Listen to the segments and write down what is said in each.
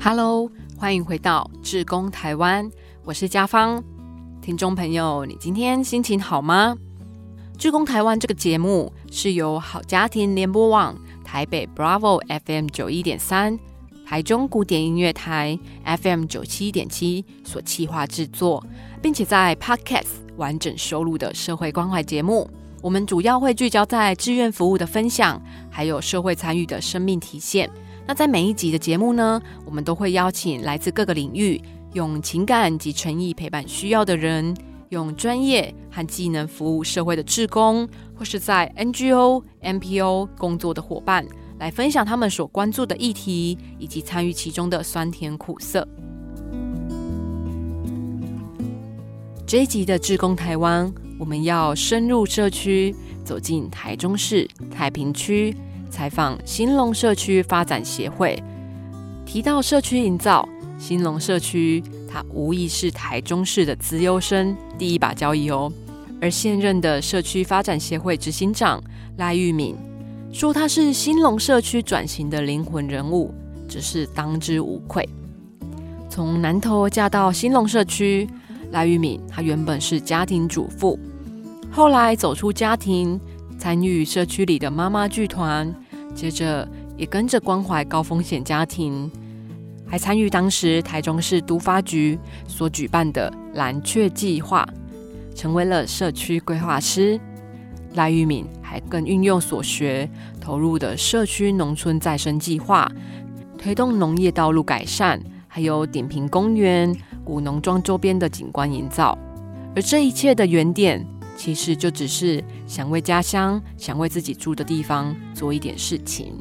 Hello，欢迎回到志工台湾，我是家芳。听众朋友，你今天心情好吗？志工台湾这个节目是由好家庭联播网、台北 Bravo FM 九一点三、台中古典音乐台 FM 九七点七所企划制作，并且在 Podcast 完整收录的社会关怀节目。我们主要会聚焦在志愿服务的分享，还有社会参与的生命体现。那在每一集的节目呢，我们都会邀请来自各个领域，用情感及诚意陪伴需要的人，用专业和技能服务社会的志工，或是在 NGO、NPO 工作的伙伴，来分享他们所关注的议题，以及参与其中的酸甜苦涩。这一集的志工台湾。我们要深入社区，走进台中市太平区，采访新隆社区发展协会。提到社区营造，新隆社区它无疑是台中市的资优生第一把交椅哦。而现任的社区发展协会执行长赖玉敏说，他是新隆社区转型的灵魂人物，只是当之无愧。从南投嫁到新隆社区。赖玉敏，她原本是家庭主妇，后来走出家庭，参与社区里的妈妈剧团，接着也跟着关怀高风险家庭，还参与当时台中市都发局所举办的蓝雀计划，成为了社区规划师。赖玉敏还更运用所学，投入的社区农村再生计划，推动农业道路改善，还有点评公园。古农庄周边的景观营造，而这一切的原点，其实就只是想为家乡、想为自己住的地方做一点事情。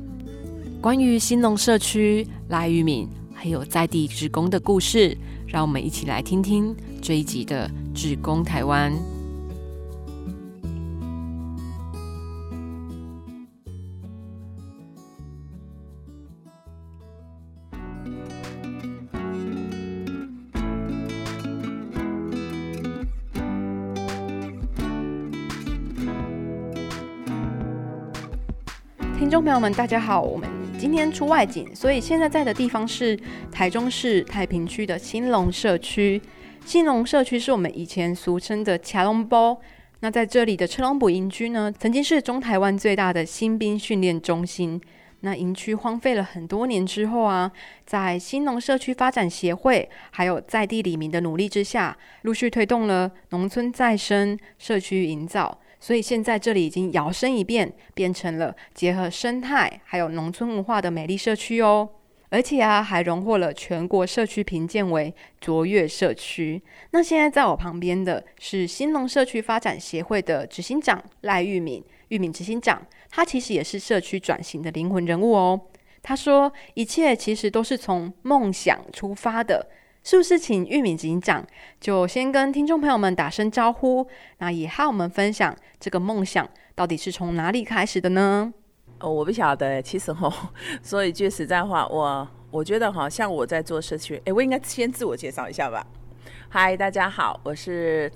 关于新农社区、赖玉敏还有在地职工的故事，让我们一起来听听这一集的《职工台湾》。听众朋友们，大家好，我们今天出外景，所以现在在的地方是台中市太平区的新隆社区。新隆社区是我们以前俗称的卡隆波。那在这里的车龙埔营区呢，曾经是中台湾最大的新兵训练中心。那营区荒废了很多年之后啊，在新农社区发展协会还有在地里民的努力之下，陆续推动了农村再生、社区营造。所以现在这里已经摇身一变，变成了结合生态还有农村文化的美丽社区哦。而且啊，还荣获了全国社区评鉴为卓越社区。那现在在我旁边的是新农社区发展协会的执行长赖玉敏，玉敏执行长，他其实也是社区转型的灵魂人物哦。他说，一切其实都是从梦想出发的。是不是请玉敏警长就先跟听众朋友们打声招呼，那也和我们分享这个梦想到底是从哪里开始的呢？哦，我不晓得，其实哈，说一句实在话，我我觉得好，像我在做社区，哎，我应该先自我介绍一下吧。嗨，大家好，我是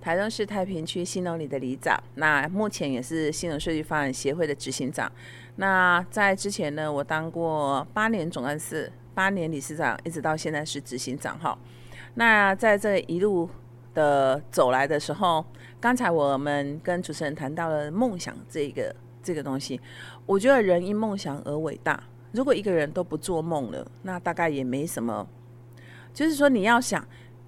台中市太平区新农里的里长，那目前也是新农社区发展协会的执行长。那在之前呢，我当过八年总干事。八年理事长，一直到现在是执行长哈。那在这一路的走来的时候，刚才我们跟主持人谈到了梦想这个这个东西。我觉得人因梦想而伟大。如果一个人都不做梦了，那大概也没什么。就是说你要想，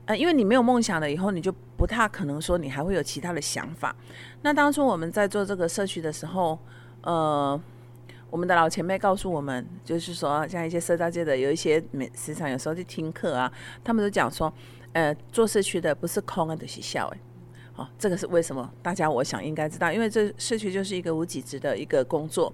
呃，因为你没有梦想了以后，你就不太可能说你还会有其他的想法。那当初我们在做这个社区的时候，呃。我们的老前辈告诉我们，就是说，像一些社交界的，有一些每时常有时候去听课啊，他们都讲说，呃，做社区的不是空的是笑哎，哦，这个是为什么？大家我想应该知道，因为这社区就是一个无己职的一个工作，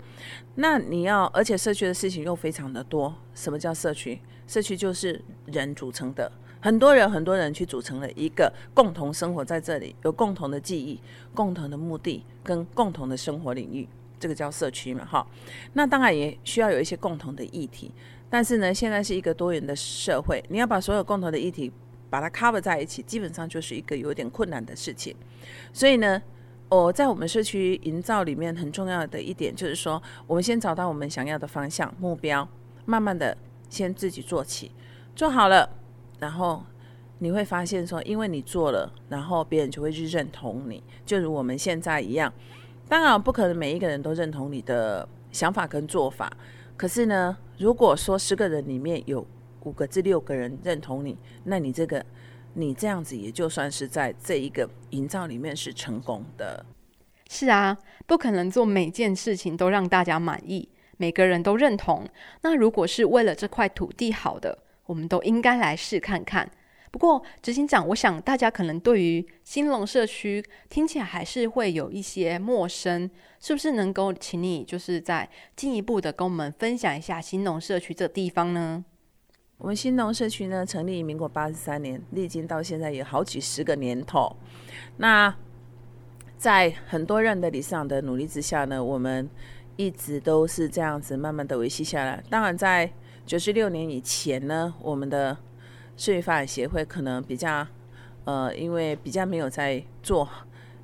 那你要，而且社区的事情又非常的多。什么叫社区？社区就是人组成的，很多人很多人去组成了一个共同生活在这里，有共同的记忆、共同的目的跟共同的生活领域。这个叫社区嘛，哈，那当然也需要有一些共同的议题，但是呢，现在是一个多元的社会，你要把所有共同的议题把它 cover 在一起，基本上就是一个有点困难的事情。所以呢，我在我们社区营造里面很重要的一点就是说，我们先找到我们想要的方向目标，慢慢的先自己做起，做好了，然后你会发现说，因为你做了，然后别人就会去认同你，就如我们现在一样。当然不可能每一个人都认同你的想法跟做法，可是呢，如果说十个人里面有五个至六个人认同你，那你这个你这样子也就算是在这一个营造里面是成功的。是啊，不可能做每件事情都让大家满意，每个人都认同。那如果是为了这块土地好的，我们都应该来试看看。不过，执行长，我想大家可能对于新隆社区听起来还是会有一些陌生，是不是能够请你就是在进一步的跟我们分享一下新隆社区这地方呢？我们新隆社区呢，成立于民国八十三年，历经到现在有好几十个年头。那在很多人的理事长的努力之下呢，我们一直都是这样子慢慢的维系下来。当然，在九十六年以前呢，我们的社区发展协会可能比较，呃，因为比较没有在做，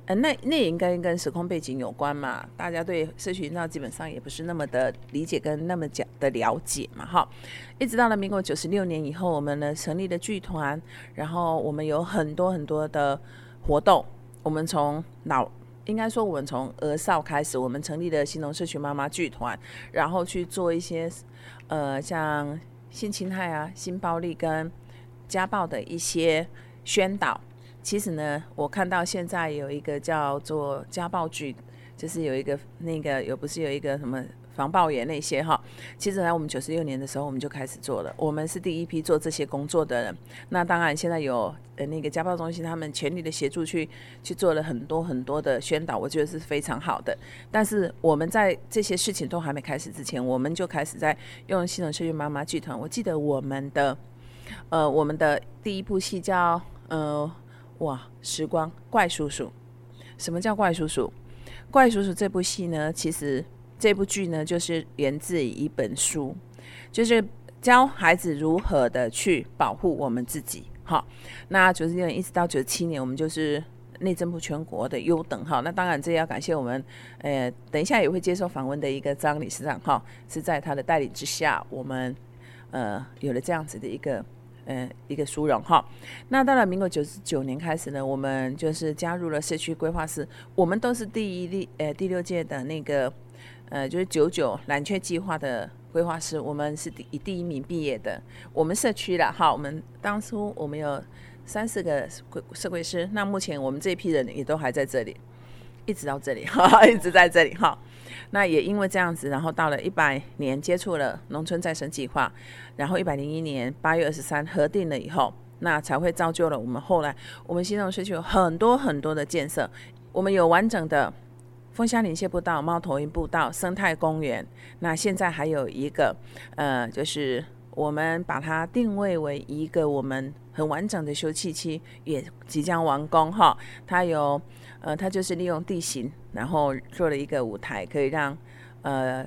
呃，那那也应该跟时空背景有关嘛。大家对社区营造基本上也不是那么的理解跟那么讲的了解嘛，哈。一直到了民国九十六年以后，我们呢成立了剧团，然后我们有很多很多的活动。我们从老，应该说我们从儿少开始，我们成立了新农社区妈妈剧团，然后去做一些，呃，像性侵害啊、性暴力跟家暴的一些宣导。其实呢，我看到现在有一个叫做家暴剧，就是有一个那个有不是有一个什么？防爆炎那些哈，其实呢我们九十六年的时候，我们就开始做了。我们是第一批做这些工作的人。那当然，现在有呃那个家暴中心，他们全力的协助去去做了很多很多的宣导，我觉得是非常好的。但是我们在这些事情都还没开始之前，我们就开始在用系统社区妈妈剧团。我记得我们的呃我们的第一部戏叫呃哇时光怪叔叔。什么叫怪叔叔？怪叔叔这部戏呢，其实。这部剧呢，就是源自于一本书，就是教孩子如何的去保护我们自己。好，那九十年一直到九七年，我们就是内政部全国的优等。哈，那当然这要感谢我们，呃，等一下也会接受访问的一个张理事长。哈，是在他的带领之下，我们呃有了这样子的一个嗯一个殊荣。哈，那到了民国九十九年开始呢，我们就是加入了社区规划师，我们都是第一例呃第六届的那个。呃，就是九九蓝雀计划的规划师，我们是第以第一名毕业的。我们社区了哈，我们当初我们有三四个规社会师，那目前我们这一批人也都还在这里，一直到这里哈，一直在这里哈。那也因为这样子，然后到了一百年接触了农村再生计划，然后一百零一年八月二十三核定了以后，那才会造就了我们后来我们新农社区有很多很多的建设，我们有完整的。凤香林线步道、猫头鹰步道、生态公园，那现在还有一个，呃，就是我们把它定位为一个我们很完整的休憩区，也即将完工哈。它有，呃，它就是利用地形，然后做了一个舞台，可以让呃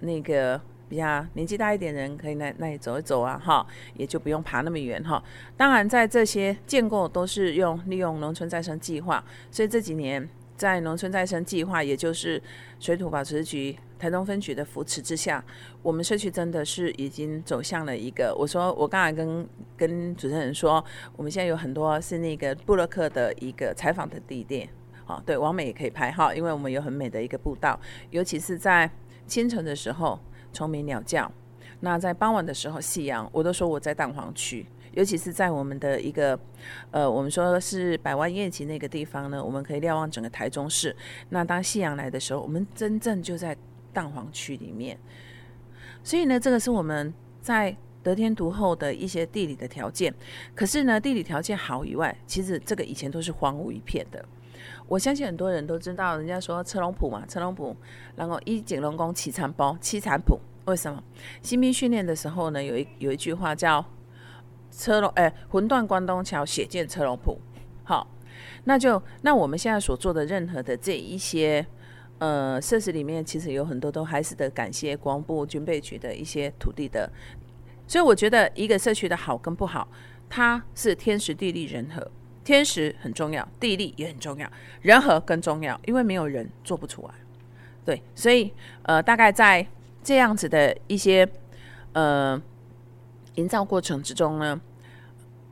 那个比较年纪大一点人可以那那里走一走啊，哈，也就不用爬那么远哈。当然，在这些建构都是用利用农村再生计划，所以这几年。在农村再生计划，也就是水土保持局台东分局的扶持之下，我们社区真的是已经走向了一个。我说，我刚才跟跟主持人说，我们现在有很多是那个布洛克的一个采访的地点，好，对，王美也可以拍哈，因为我们有很美的一个步道，尤其是在清晨的时候，虫鸣鸟叫，那在傍晚的时候，夕阳，我都说我在蛋黄区。尤其是在我们的一个，呃，我们说是百万夜景那个地方呢，我们可以瞭望整个台中市。那当夕阳来的时候，我们真正就在蛋黄区里面。所以呢，这个是我们在得天独厚的一些地理的条件。可是呢，地理条件好以外，其实这个以前都是荒芜一片的。我相信很多人都知道，人家说车龙埔嘛，车龙埔，然后一景龙宫七残包七残埔，为什么？新兵训练的时候呢，有一有一句话叫。车龙哎，魂断关东桥，血溅车龙埔。好，那就那我们现在所做的任何的这一些呃设施里面，其实有很多都还是得感谢光部军备局的一些土地的。所以我觉得一个社区的好跟不好，它是天时地利人和。天时很重要，地利也很重要，人和更重要，因为没有人做不出来。对，所以呃，大概在这样子的一些呃。营造过程之中呢，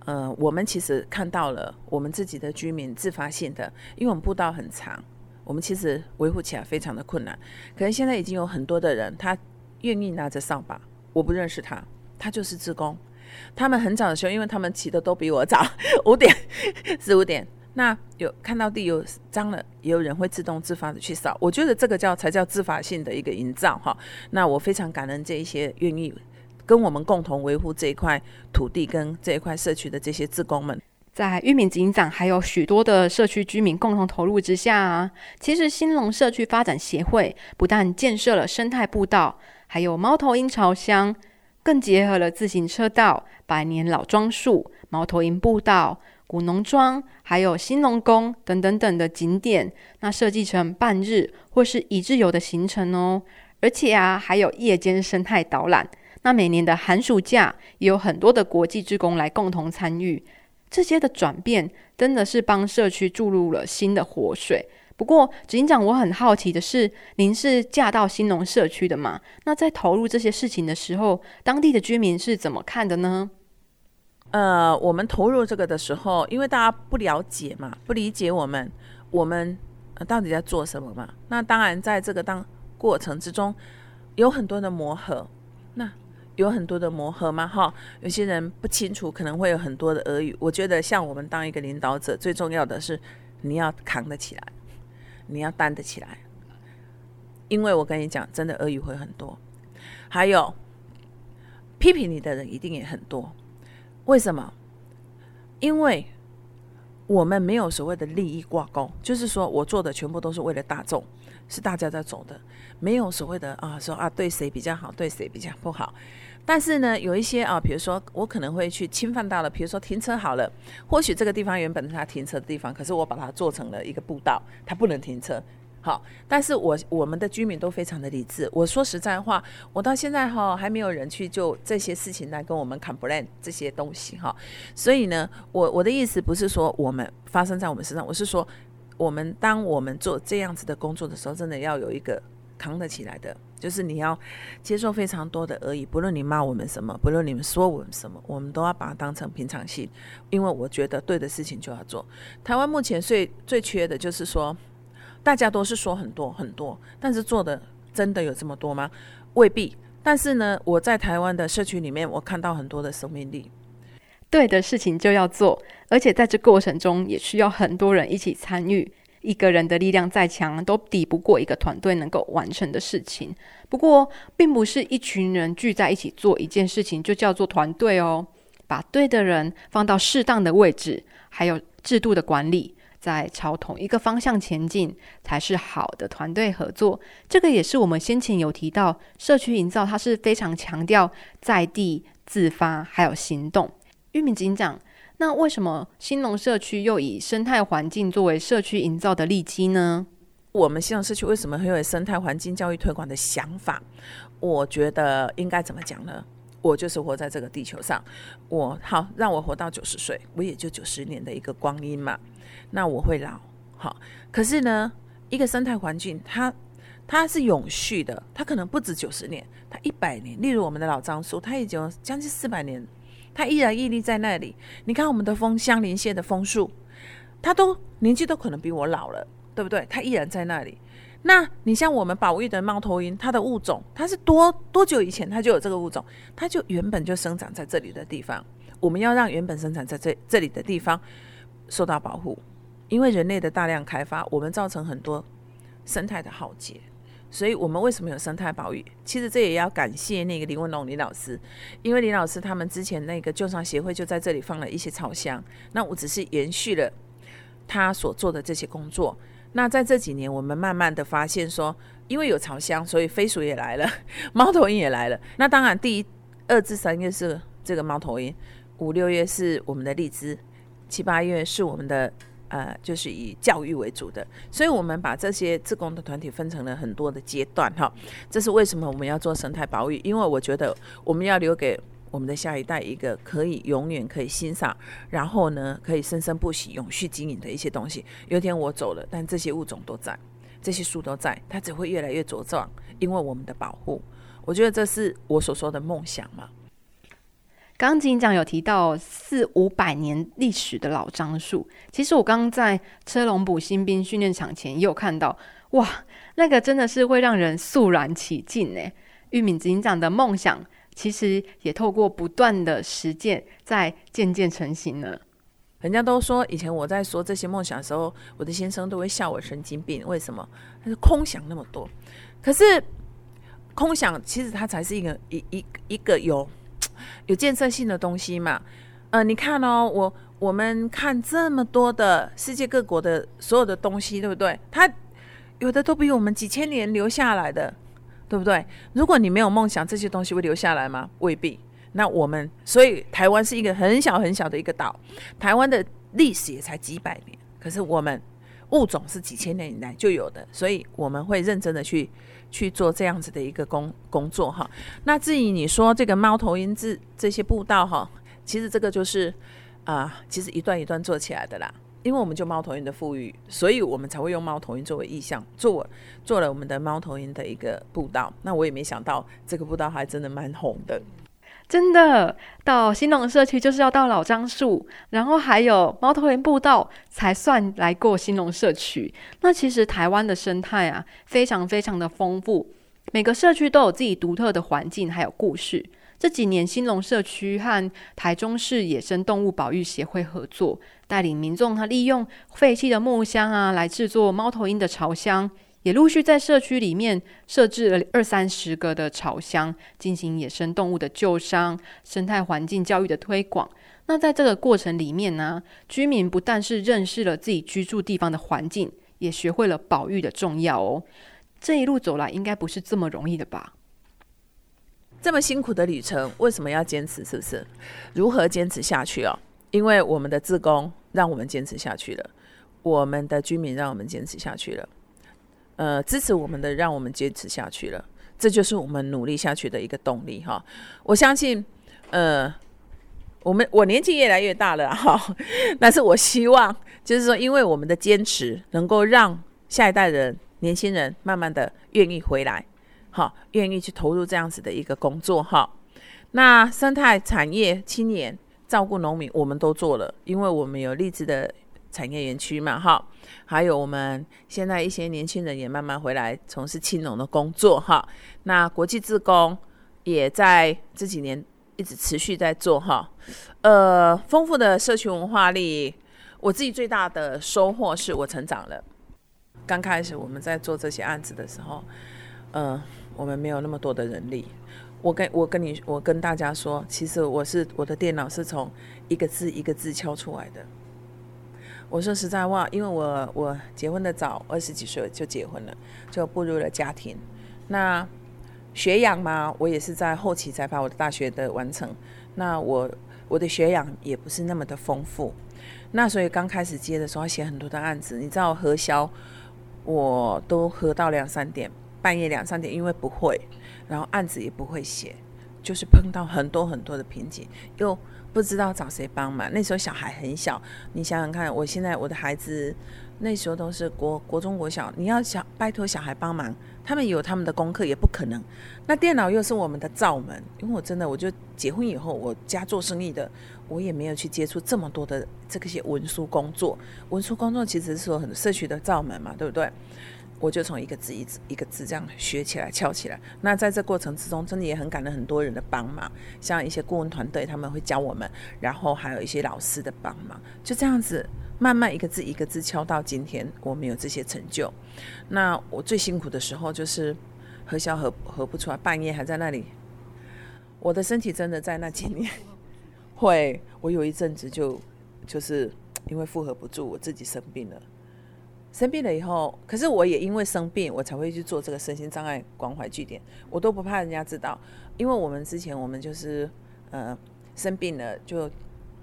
呃，我们其实看到了我们自己的居民自发性的，因为我们步道很长，我们其实维护起来非常的困难。可能现在已经有很多的人，他愿意拿着扫把，我不认识他，他就是职工。他们很早的时候，因为他们起的都比我早，五点四五点。那有看到地有脏了，也有人会自动自发的去扫。我觉得这个叫才叫自发性的一个营造哈。那我非常感恩这一些愿意跟我们共同维护这一块土地跟这一块社区的这些职工们。在玉敏警长还有许多的社区居民共同投入之下啊，其实新隆社区发展协会不但建设了生态步道，还有猫头鹰巢箱，更结合了自行车道、百年老庄树、猫头鹰步道。古农庄，还有新农宫等等等的景点，那设计成半日或是一日游的行程哦。而且啊，还有夜间生态导览。那每年的寒暑假，也有很多的国际职工来共同参与。这些的转变，真的是帮社区注入了新的活水。不过，警长，我很好奇的是，您是嫁到新农社区的吗？那在投入这些事情的时候，当地的居民是怎么看的呢？呃，我们投入这个的时候，因为大家不了解嘛，不理解我们，我们到底在做什么嘛？那当然，在这个当过程之中，有很多的磨合。那有很多的磨合嘛，哈，有些人不清楚，可能会有很多的耳语。我觉得，像我们当一个领导者，最重要的是你要扛得起来，你要担得起来。因为我跟你讲，真的耳语会很多，还有批评你的人一定也很多。为什么？因为我们没有所谓的利益挂钩，就是说我做的全部都是为了大众，是大家在走的，没有所谓的啊说啊对谁比较好，对谁比较不好。但是呢，有一些啊，比如说我可能会去侵犯到了，比如说停车好了，或许这个地方原本是他停车的地方，可是我把它做成了一个步道，他不能停车。好，但是我我们的居民都非常的理智。我说实在话，我到现在哈还没有人去就这些事情来跟我们 complain 这些东西哈。所以呢，我我的意思不是说我们发生在我们身上，我是说我们当我们做这样子的工作的时候，真的要有一个扛得起来的，就是你要接受非常多的而已。不论你骂我们什么，不论你们说我们什么，我们都要把它当成平常心，因为我觉得对的事情就要做。台湾目前最最缺的就是说。大家都是说很多很多，但是做的真的有这么多吗？未必。但是呢，我在台湾的社区里面，我看到很多的生命力。对的事情就要做，而且在这过程中也需要很多人一起参与。一个人的力量再强，都抵不过一个团队能够完成的事情。不过，并不是一群人聚在一起做一件事情就叫做团队哦。把对的人放到适当的位置，还有制度的管理。在朝同一个方向前进，才是好的团队合作。这个也是我们先前有提到，社区营造它是非常强调在地自发还有行动。玉米警长，那为什么新农社区又以生态环境作为社区营造的利基呢？我们新农社区为什么会有生态环境教育推广的想法？我觉得应该怎么讲呢？我就是活在这个地球上，我好让我活到九十岁，我也就九十年的一个光阴嘛。那我会老，好，可是呢，一个生态环境，它它是永续的，它可能不止九十年，它一百年。例如我们的老樟树，它已经将近四百年，它依然屹立在那里。你看我们的枫香林县的枫树，它都年纪都可能比我老了，对不对？它依然在那里。那你像我们保育的猫头鹰，它的物种，它是多多久以前它就有这个物种，它就原本就生长在这里的地方。我们要让原本生长在这这里的地方受到保护。因为人类的大量开发，我们造成很多生态的浩劫，所以我们为什么有生态保育？其实这也要感谢那个林文龙林老师，因为林老师他们之前那个救伤协会就在这里放了一些草箱，那我只是延续了他所做的这些工作。那在这几年，我们慢慢的发现说，因为有草箱，所以飞鼠也来了，猫头鹰也来了。那当然，第一、二至三月是这个猫头鹰，五六月是我们的荔枝，七八月是我们的。呃，就是以教育为主的，所以我们把这些自工的团体分成了很多的阶段，哈，这是为什么我们要做生态保育？因为我觉得我们要留给我们的下一代一个可以永远可以欣赏，然后呢，可以生生不息、永续经营的一些东西。有一天我走了，但这些物种都在，这些树都在，它只会越来越茁壮，因为我们的保护。我觉得这是我所说的梦想嘛。刚刚警长有提到四五百年历史的老樟树，其实我刚刚在车龙埔新兵训练场前也有看到，哇，那个真的是会让人肃然起敬呢。玉敏警长的梦想，其实也透过不断的实践，在渐渐成型了。人家都说，以前我在说这些梦想的时候，我的先生都会笑我神经病。为什么？他是空想那么多，可是空想其实它才是一个一一一个有有建设性的东西嘛。呃，你看哦，我我们看这么多的世界各国的所有的东西，对不对？它有的都比我们几千年留下来的。对不对？如果你没有梦想，这些东西会留下来吗？未必。那我们，所以台湾是一个很小很小的一个岛，台湾的历史也才几百年，可是我们物种是几千年以来就有的，所以我们会认真的去去做这样子的一个工工作哈。那至于你说这个猫头鹰这这些步道哈，其实这个就是啊，其实一段一段做起来的啦。因为我们就猫头鹰的富裕，所以我们才会用猫头鹰作为意向，做做了我们的猫头鹰的一个步道。那我也没想到这个步道还真的蛮红的，真的到新农社区就是要到老樟树，然后还有猫头鹰步道才算来过新农社区。那其实台湾的生态啊，非常非常的丰富，每个社区都有自己独特的环境还有故事。这几年，新隆社区和台中市野生动物保育协会合作，带领民众他利用废弃的木箱啊，来制作猫头鹰的巢箱，也陆续在社区里面设置了二三十个的巢箱，进行野生动物的救伤、生态环境教育的推广。那在这个过程里面呢，居民不但是认识了自己居住地方的环境，也学会了保育的重要哦。这一路走来，应该不是这么容易的吧？这么辛苦的旅程，为什么要坚持？是不是？如何坚持下去哦？因为我们的自工让我们坚持下去了，我们的居民让我们坚持下去了，呃，支持我们的让我们坚持下去了，这就是我们努力下去的一个动力哈。我相信，呃，我们我年纪越来越大了哈，但是我希望就是说，因为我们的坚持，能够让下一代人、年轻人慢慢的愿意回来。好，愿意去投入这样子的一个工作哈。那生态产业、青年照顾农民，我们都做了，因为我们有励志的产业园区嘛哈。还有我们现在一些年轻人也慢慢回来从事青农的工作哈。那国际自工也在这几年一直持续在做哈。呃，丰富的社区文化力，我自己最大的收获是我成长了。刚开始我们在做这些案子的时候，嗯。我们没有那么多的人力，我跟我跟你，我跟大家说，其实我是我的电脑是从一个字一个字敲出来的。我说实在话，因为我我结婚的早，二十几岁就结婚了，就步入了家庭。那学养嘛，我也是在后期才把我的大学的完成。那我我的学养也不是那么的丰富，那所以刚开始接的时候写很多的案子，你知道核销，我都喝到两三点。半夜两三点，因为不会，然后案子也不会写，就是碰到很多很多的瓶颈，又不知道找谁帮忙。那时候小孩很小，你想想看，我现在我的孩子那时候都是国国中国小，你要想拜托小孩帮忙，他们有他们的功课也不可能。那电脑又是我们的罩门，因为我真的，我就结婚以后，我家做生意的，我也没有去接触这么多的这个些文书工作。文书工作其实是说很社区的罩门嘛，对不对？我就从一个字一字一个字这样学起来翘起来。那在这过程之中，真的也很感恩很多人的帮忙，像一些顾问团队他们会教我们，然后还有一些老师的帮忙，就这样子慢慢一个字一个字敲到今天，我们有这些成就。那我最辛苦的时候就是核销核核不出来，半夜还在那里。我的身体真的在那几年会，我有一阵子就就是因为负荷不住，我自己生病了。生病了以后，可是我也因为生病，我才会去做这个身心障碍关怀据点。我都不怕人家知道，因为我们之前我们就是呃生病了，就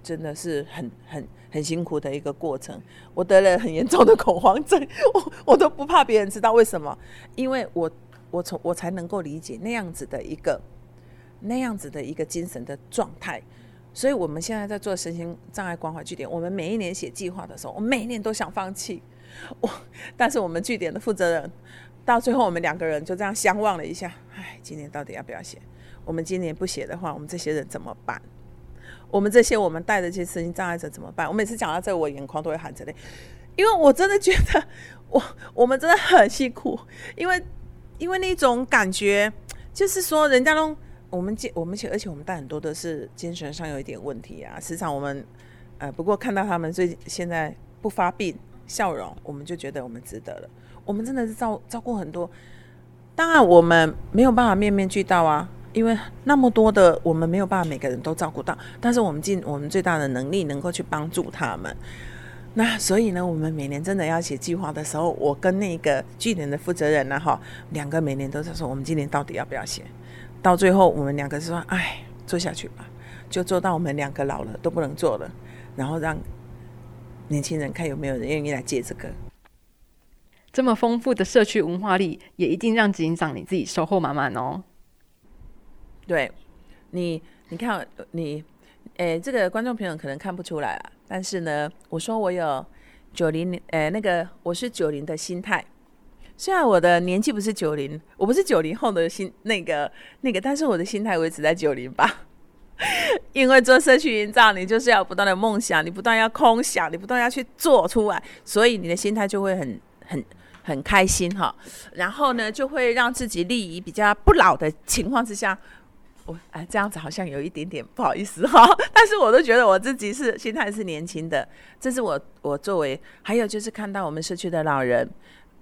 真的是很很很辛苦的一个过程。我得了很严重的恐慌症，我我都不怕别人知道为什么，因为我我从我才能够理解那样子的一个那样子的一个精神的状态。所以我们现在在做身心障碍关怀据点，我们每一年写计划的时候，我每一年都想放弃。我，但是我们据点的负责人，到最后我们两个人就这样相望了一下。唉，今年到底要不要写？我们今年不写的话，我们这些人怎么办？我们这些我们带的这些身心障碍者怎么办？我每次讲到这，我眼眶都会含着泪，因为我真的觉得我我们真的很辛苦，因为因为那种感觉就是说，人家都我们我们且而且我们带很多的是精神上有一点问题啊，时常我们呃不过看到他们最现在不发病笑容，我们就觉得我们值得了。我们真的是照照顾很多，当然我们没有办法面面俱到啊。因为那么多的，我们没有办法每个人都照顾到，但是我们尽我们最大的能力，能够去帮助他们。那所以呢，我们每年真的要写计划的时候，我跟那个据点的负责人呢，哈，两个每年都在说，我们今年到底要不要写？到最后，我们两个说，哎，做下去吧，就做到我们两个老了都不能做了，然后让年轻人看有没有人愿意来接这个。这么丰富的社区文化力，也一定让执行长你自己收获满满哦。对，你你看你，诶，这个观众朋友可能看不出来啊，但是呢，我说我有九零，诶，那个我是九零的心态，虽然我的年纪不是九零，我不是九零后的心那个那个，但是我的心态维持在九零吧，因为做社区营造，你就是要不断的梦想，你不断要空想，你不断要去做出来，所以你的心态就会很很很开心哈，然后呢，就会让自己立于比较不老的情况之下。我哎，这样子好像有一点点不好意思哈，但是我都觉得我自己是心态是年轻的。这是我我作为，还有就是看到我们社区的老人，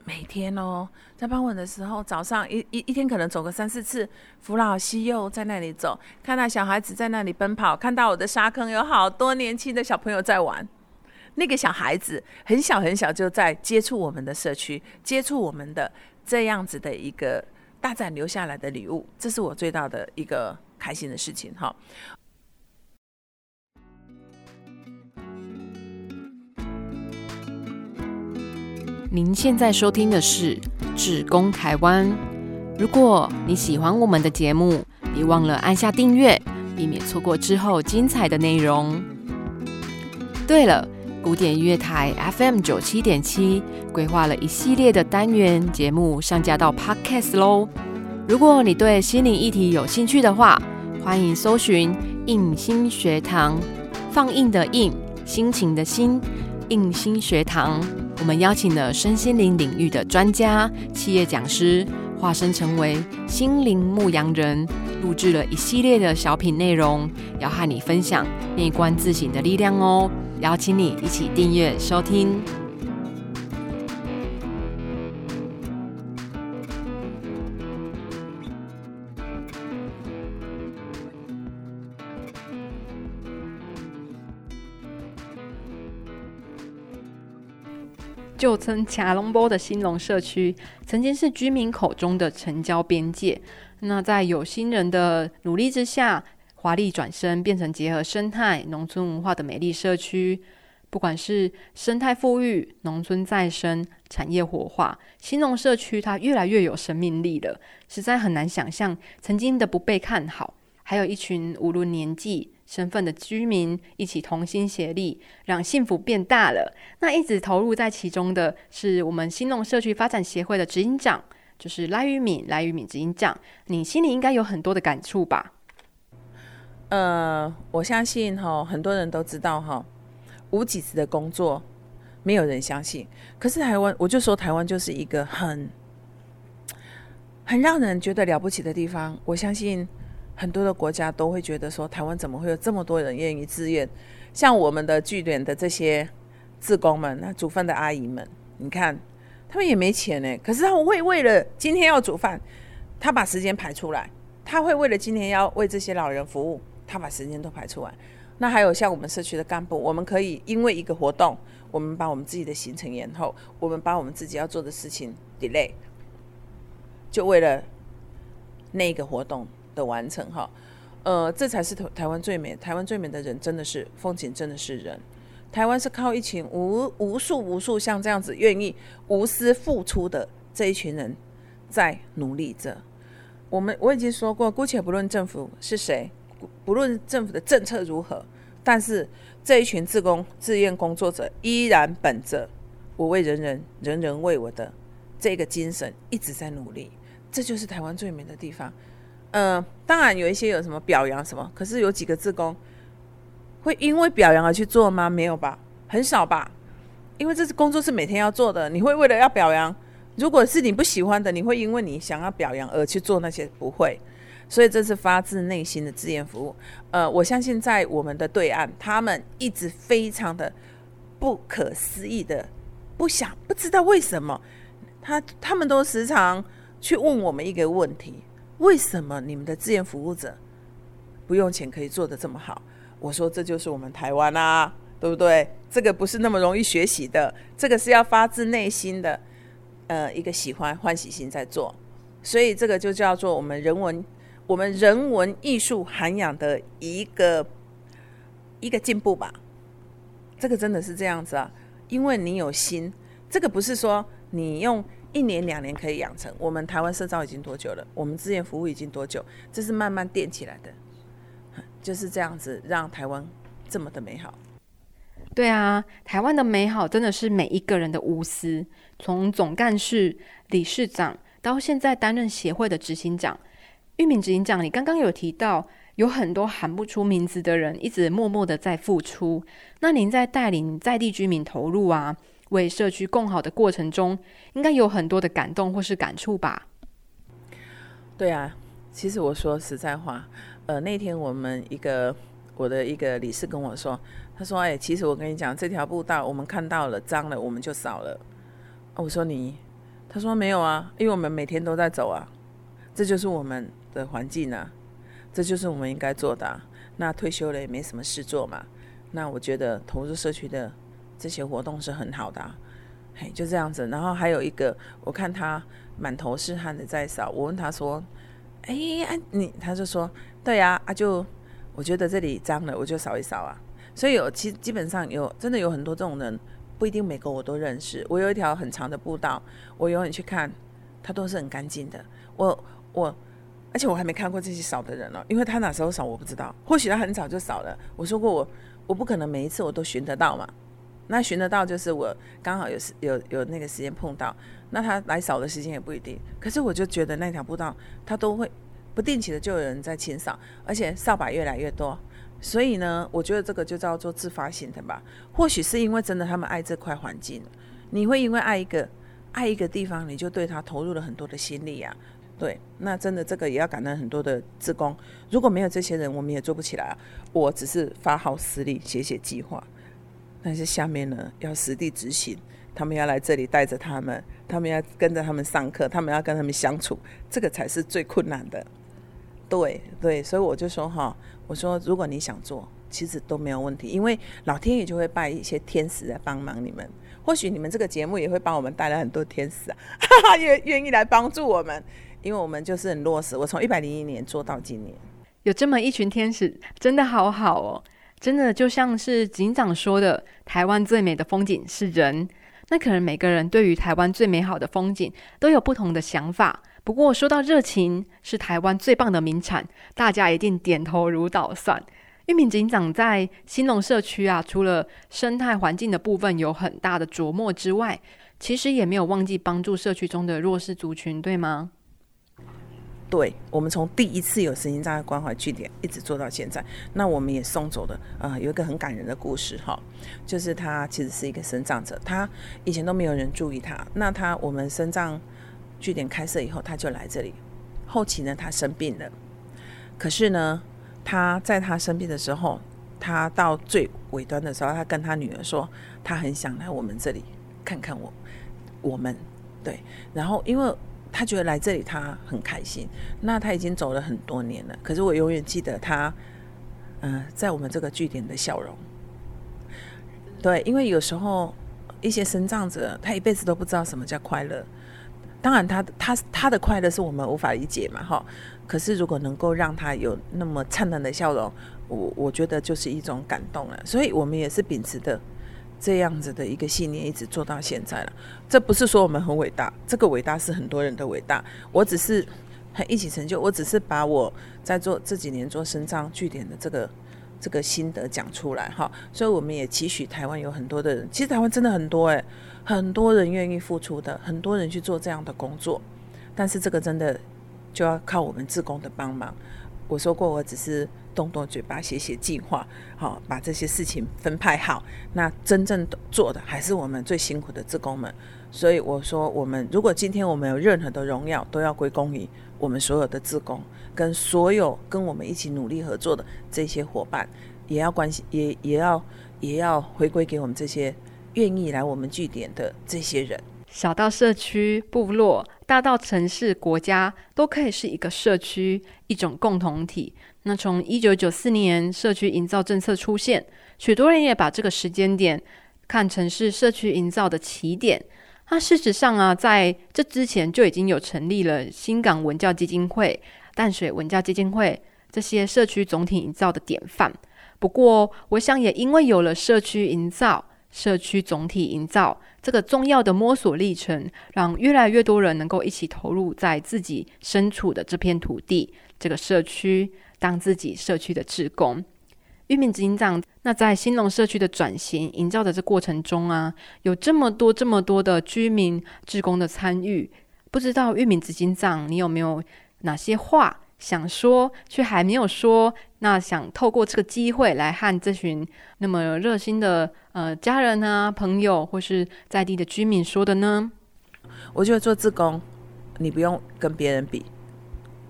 每天哦，在傍晚的时候，早上一一一天可能走个三四次，扶老西幼在那里走，看到小孩子在那里奔跑，看到我的沙坑有好多年轻的小朋友在玩，那个小孩子很小很小就在接触我们的社区，接触我们的这样子的一个。大展留下来的礼物，这是我最大的一个开心的事情哈。您现在收听的是《志工台湾》。如果你喜欢我们的节目，别忘了按下订阅，避免错过之后精彩的内容。对了。古典音乐台 FM 九七点七规划了一系列的单元节目上架到 Podcast 喽。如果你对心灵议题有兴趣的话，欢迎搜寻印心学堂，放映的印，心情的心，印心学堂。我们邀请了身心灵领域的专家、企业讲师，化身成为心灵牧羊人，录制了一系列的小品内容，要和你分享内观自省的力量哦。邀请你一起订阅收听。旧称卡隆波的新隆社区，曾经是居民口中的城郊边界。那在有心人的努力之下。华丽转身，变成结合生态、农村文化的美丽社区。不管是生态富裕、农村再生、产业活化，新农社区它越来越有生命力了。实在很难想象，曾经的不被看好，还有一群无论年纪、身份的居民一起同心协力，让幸福变大了。那一直投入在其中的是我们新农社区发展协会的执行长，就是赖玉敏。赖玉敏执行长，你心里应该有很多的感触吧？呃，我相信哈，很多人都知道哈，无几次的工作，没有人相信。可是台湾，我就说台湾就是一个很很让人觉得了不起的地方。我相信很多的国家都会觉得说，台湾怎么会有这么多人愿意自愿？像我们的据点的这些志工们，那煮饭的阿姨们，你看他们也没钱呢，可是他们会为了今天要煮饭，他把时间排出来，他会为了今天要为这些老人服务。他把时间都排出来，那还有像我们社区的干部，我们可以因为一个活动，我们把我们自己的行程延后，我们把我们自己要做的事情 delay，就为了那个活动的完成哈，呃，这才是台台湾最美，台湾最美的人真的是风景，真的是人。台湾是靠一群无无数无数像这样子愿意无私付出的这一群人在努力着。我们我已经说过，姑且不论政府是谁。不论政府的政策如何，但是这一群自工自愿工作者依然本着“我为人人，人人为我”的这个精神，一直在努力。这就是台湾最美的地方。嗯，当然有一些有什么表扬什么，可是有几个自工，会因为表扬而去做吗？没有吧，很少吧。因为这是工作是每天要做的，你会为了要表扬，如果是你不喜欢的，你会因为你想要表扬而去做那些？不会。所以这是发自内心的志愿服务。呃，我相信在我们的对岸，他们一直非常的不可思议的，不想不知道为什么，他他们都时常去问我们一个问题：为什么你们的志愿服务者不用钱可以做得这么好？我说这就是我们台湾啊，对不对？这个不是那么容易学习的，这个是要发自内心的，呃，一个喜欢欢喜心在做，所以这个就叫做我们人文。我们人文艺术涵养的一个一个进步吧，这个真的是这样子啊，因为你有心，这个不是说你用一年两年可以养成。我们台湾社造已经多久了？我们志愿服务已经多久？这是慢慢垫起来的，就是这样子让台湾这么的美好。对啊，台湾的美好真的是每一个人的无私，从总干事、理事长到现在担任协会的执行长。玉敏执行长，你刚刚有提到有很多喊不出名字的人一直默默的在付出。那您在带领在地居民投入啊，为社区共好的过程中，应该有很多的感动或是感触吧？对啊，其实我说实在话，呃，那天我们一个我的一个理事跟我说，他说：“哎，其实我跟你讲，这条步道我们看到了脏了，我们就扫了。”我说：“你？”他说：“没有啊，因为我们每天都在走啊，这就是我们。”的环境啊，这就是我们应该做的。那退休了也没什么事做嘛，那我觉得投入社区的这些活动是很好的。嘿，就这样子。然后还有一个，我看他满头是汗的在扫，我问他说：“哎，你？”他就说：“对呀，啊就我觉得这里脏了，我就扫一扫啊。”所以有其基本上有真的有很多这种人，不一定每个我都认识。我有一条很长的步道，我永远去看，它都是很干净的。我我。而且我还没看过这些扫的人了，因为他哪时候扫我不知道，或许他很早就扫了。我说过我我不可能每一次我都寻得到嘛，那寻得到就是我刚好有时有有那个时间碰到，那他来扫的时间也不一定。可是我就觉得那条步道他都会不定期的就有人在清扫，而且扫把越来越多，所以呢，我觉得这个就叫做自发性的吧。或许是因为真的他们爱这块环境，你会因为爱一个爱一个地方，你就对他投入了很多的心力呀。对，那真的这个也要感恩很多的职工，如果没有这些人，我们也做不起来啊。我只是发号施令，写写计划，但是下面呢要实地执行，他们要来这里带着他们，他们要跟着他们上课，他们要跟他们相处，这个才是最困难的。对对，所以我就说哈，我说如果你想做，其实都没有问题，因为老天爷就会派一些天使来帮忙你们，或许你们这个节目也会帮我们带来很多天使啊，哈哈愿愿意来帮助我们。因为我们就是很落实，我从一百零一年做到今年，有这么一群天使，真的好好哦，真的就像是警长说的，台湾最美的风景是人。那可能每个人对于台湾最美好的风景都有不同的想法，不过说到热情是台湾最棒的名产，大家一定点头如捣蒜。玉敏警长在新农社区啊，除了生态环境的部分有很大的琢磨之外，其实也没有忘记帮助社区中的弱势族群，对吗？对我们从第一次有身心障碍关怀据点一直做到现在，那我们也送走了啊，有一个很感人的故事哈，就是他其实是一个生长者，他以前都没有人注意他，那他我们生长据点开设以后，他就来这里，后期呢他生病了，可是呢他在他生病的时候，他到最尾端的时候，他跟他女儿说，他很想来我们这里看看我，我们对，然后因为。他觉得来这里他很开心，那他已经走了很多年了。可是我永远记得他，嗯，在我们这个据点的笑容。对，因为有时候一些生长者，他一辈子都不知道什么叫快乐。当然，他他他的快乐是我们无法理解嘛，哈。可是如果能够让他有那么灿烂的笑容，我我觉得就是一种感动了。所以我们也是秉持的。这样子的一个信念一直做到现在了，这不是说我们很伟大，这个伟大是很多人的伟大。我只是很一起成就，我只是把我在做这几年做生障据点的这个这个心得讲出来哈。所以我们也期许台湾有很多的人，其实台湾真的很多诶，很多人愿意付出的，很多人去做这样的工作，但是这个真的就要靠我们自工的帮忙。我说过，我只是动动嘴巴写写计划，好把这些事情分派好。那真正做的还是我们最辛苦的职工们。所以我说，我们如果今天我们有任何的荣耀，都要归功于我们所有的职工，跟所有跟我们一起努力合作的这些伙伴，也要关心，也也要也要回归给我们这些愿意来我们据点的这些人。小到社区、部落，大到城市、国家，都可以是一个社区，一种共同体。那从一九九四年社区营造政策出现，许多人也把这个时间点看成是社区营造的起点。那事实上啊，在这之前就已经有成立了新港文教基金会、淡水文教基金会这些社区总体营造的典范。不过，我想也因为有了社区营造。社区总体营造这个重要的摸索历程，让越来越多人能够一起投入在自己身处的这片土地、这个社区，当自己社区的志工。玉米执行长，那在新隆社区的转型营造的这过程中啊，有这么多、这么多的居民志工的参与，不知道玉米执行长，你有没有哪些话？想说却还没有说，那想透过这个机会来和这群那么热心的呃家人啊、朋友或是在地的居民说的呢？我觉得做自工，你不用跟别人比，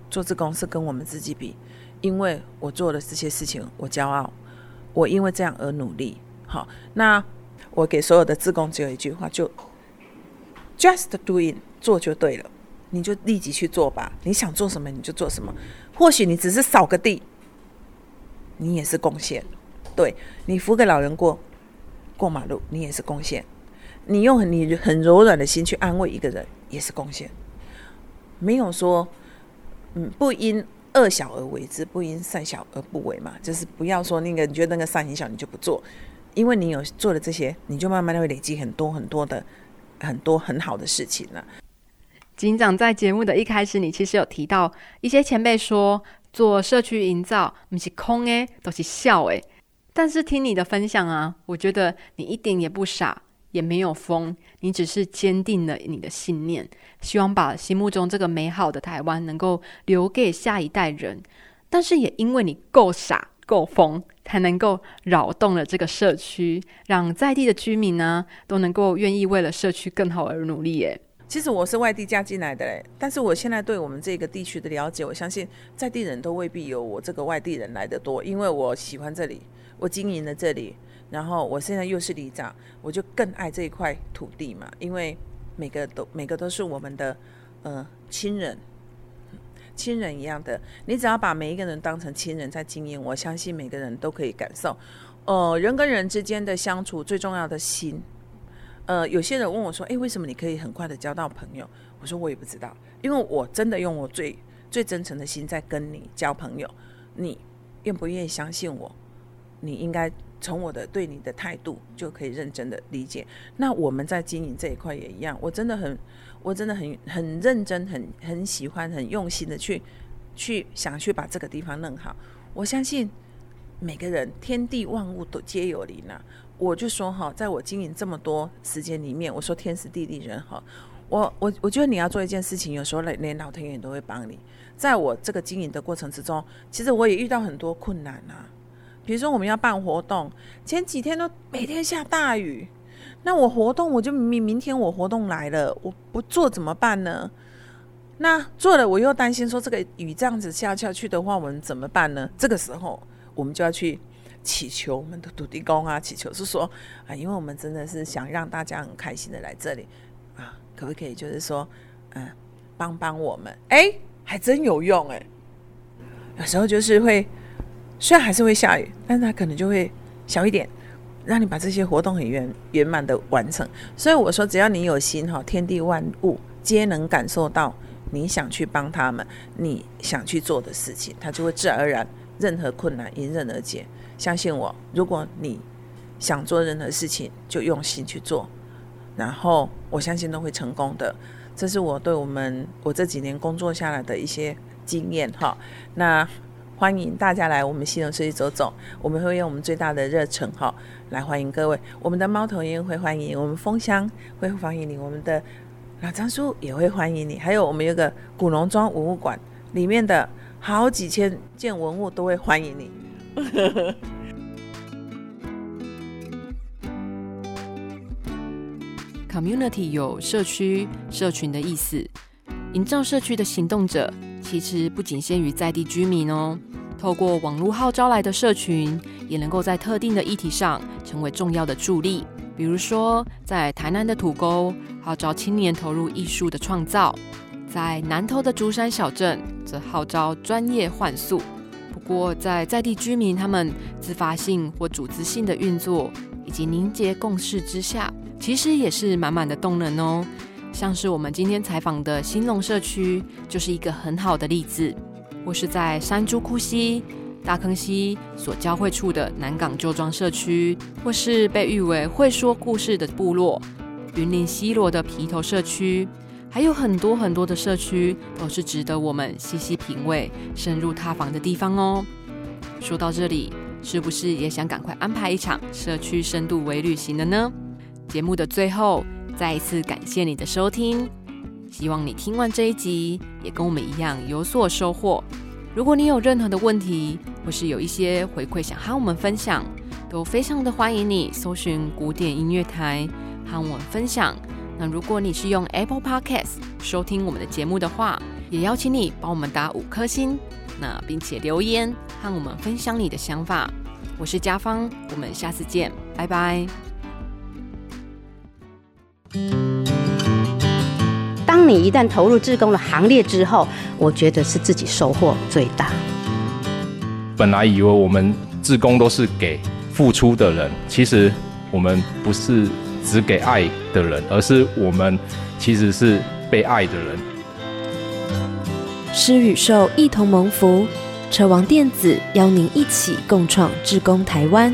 做自工是跟我们自己比，因为我做的这些事情，我骄傲，我因为这样而努力。好，那我给所有的自工只有一句话，就 just doing，做就对了。你就立即去做吧，你想做什么你就做什么。或许你只是扫个地，你也是贡献。对你扶个老人过过马路，你也是贡献。你用你很柔软的心去安慰一个人，也是贡献。没有说，嗯，不因恶小而为之，不因善小而不为嘛。就是不要说那个你觉得那个善很小，你就不做，因为你有做了这些，你就慢慢的会累积很多很多的很多很好的事情了。警长在节目的一开始，你其实有提到一些前辈说做社区营造不是空诶，都是笑诶。但是听你的分享啊，我觉得你一点也不傻，也没有疯，你只是坚定了你的信念，希望把心目中这个美好的台湾能够留给下一代人。但是也因为你够傻够疯，才能够扰动了这个社区，让在地的居民呢都能够愿意为了社区更好而努力耶。其实我是外地嫁进来的嘞，但是我现在对我们这个地区的了解，我相信在地人都未必有我这个外地人来的多，因为我喜欢这里，我经营了这里，然后我现在又是里长，我就更爱这一块土地嘛，因为每个都每个都是我们的呃亲人，亲人一样的，你只要把每一个人当成亲人在经营，我相信每个人都可以感受，呃，人跟人之间的相处最重要的心。呃，有些人问我说：“诶，为什么你可以很快的交到朋友？”我说：“我也不知道，因为我真的用我最最真诚的心在跟你交朋友。你愿不愿意相信我？你应该从我的对你的态度就可以认真的理解。那我们在经营这一块也一样，我真的很，我真的很很认真，很很喜欢，很用心的去去想去把这个地方弄好。我相信每个人，天地万物都皆有灵啊。”我就说哈，在我经营这么多时间里面，我说天时地利人和，我我我觉得你要做一件事情，有时候连连老天爷都会帮你。在我这个经营的过程之中，其实我也遇到很多困难啊。比如说我们要办活动，前几天都每天下大雨，那我活动我就明明天我活动来了，我不做怎么办呢？那做了我又担心说这个雨这样子下下去的话，我们怎么办呢？这个时候我们就要去。祈求我们的土地公啊，祈求是说啊，因为我们真的是想让大家很开心的来这里啊，可不可以就是说，嗯，帮帮我们？哎，还真有用哎。有时候就是会，虽然还是会下雨，但是它可能就会小一点，让你把这些活动很圆圆满的完成。所以我说，只要你有心哈，天地万物皆能感受到你想去帮他们，你想去做的事情，它就会自然而然，任何困难迎刃而解。相信我，如果你想做任何事情，就用心去做，然后我相信都会成功的。这是我对我们我这几年工作下来的一些经验哈。那欢迎大家来我们西隆社区走走，我们会用我们最大的热忱哈来欢迎各位。我们的猫头鹰会欢迎，我们蜂箱会欢迎你，我们的老张叔也会欢迎你，还有我们有个古农庄文物馆。里面的好几千件文物都会欢迎你。Community 有社区、社群的意思，营造社区的行动者其实不仅限于在地居民哦。透过网络号召来的社群，也能够在特定的议题上成为重要的助力。比如说，在台南的土沟号召青年投入艺术的创造，在南投的竹山小镇则号召专业换宿。不过，在在地居民他们自发性或组织性的运作以及凝结共识之下，其实也是满满的动能哦。像是我们今天采访的新隆社区，就是一个很好的例子。或是在山猪窟溪、大坑溪所交汇处的南港旧庄社区，或是被誉为会说故事的部落云林西罗的皮头社区，还有很多很多的社区，都是值得我们细细品味、深入踏访的地方哦。说到这里，是不是也想赶快安排一场社区深度微旅行了呢？节目的最后，再一次感谢你的收听。希望你听完这一集，也跟我们一样有所收获。如果你有任何的问题，或是有一些回馈想和我们分享，都非常的欢迎你搜寻古典音乐台和我们分享。那如果你是用 Apple Podcast 收听我们的节目的话，也邀请你帮我们打五颗星，那并且留言和我们分享你的想法。我是嘉芳，我们下次见，拜拜。当你一旦投入志工的行列之后，我觉得是自己收获最大。本来以为我们志工都是给付出的人，其实我们不是只给爱的人，而是我们其实是被爱的人。施与受一同蒙福，车王电子邀您一起共创志工台湾。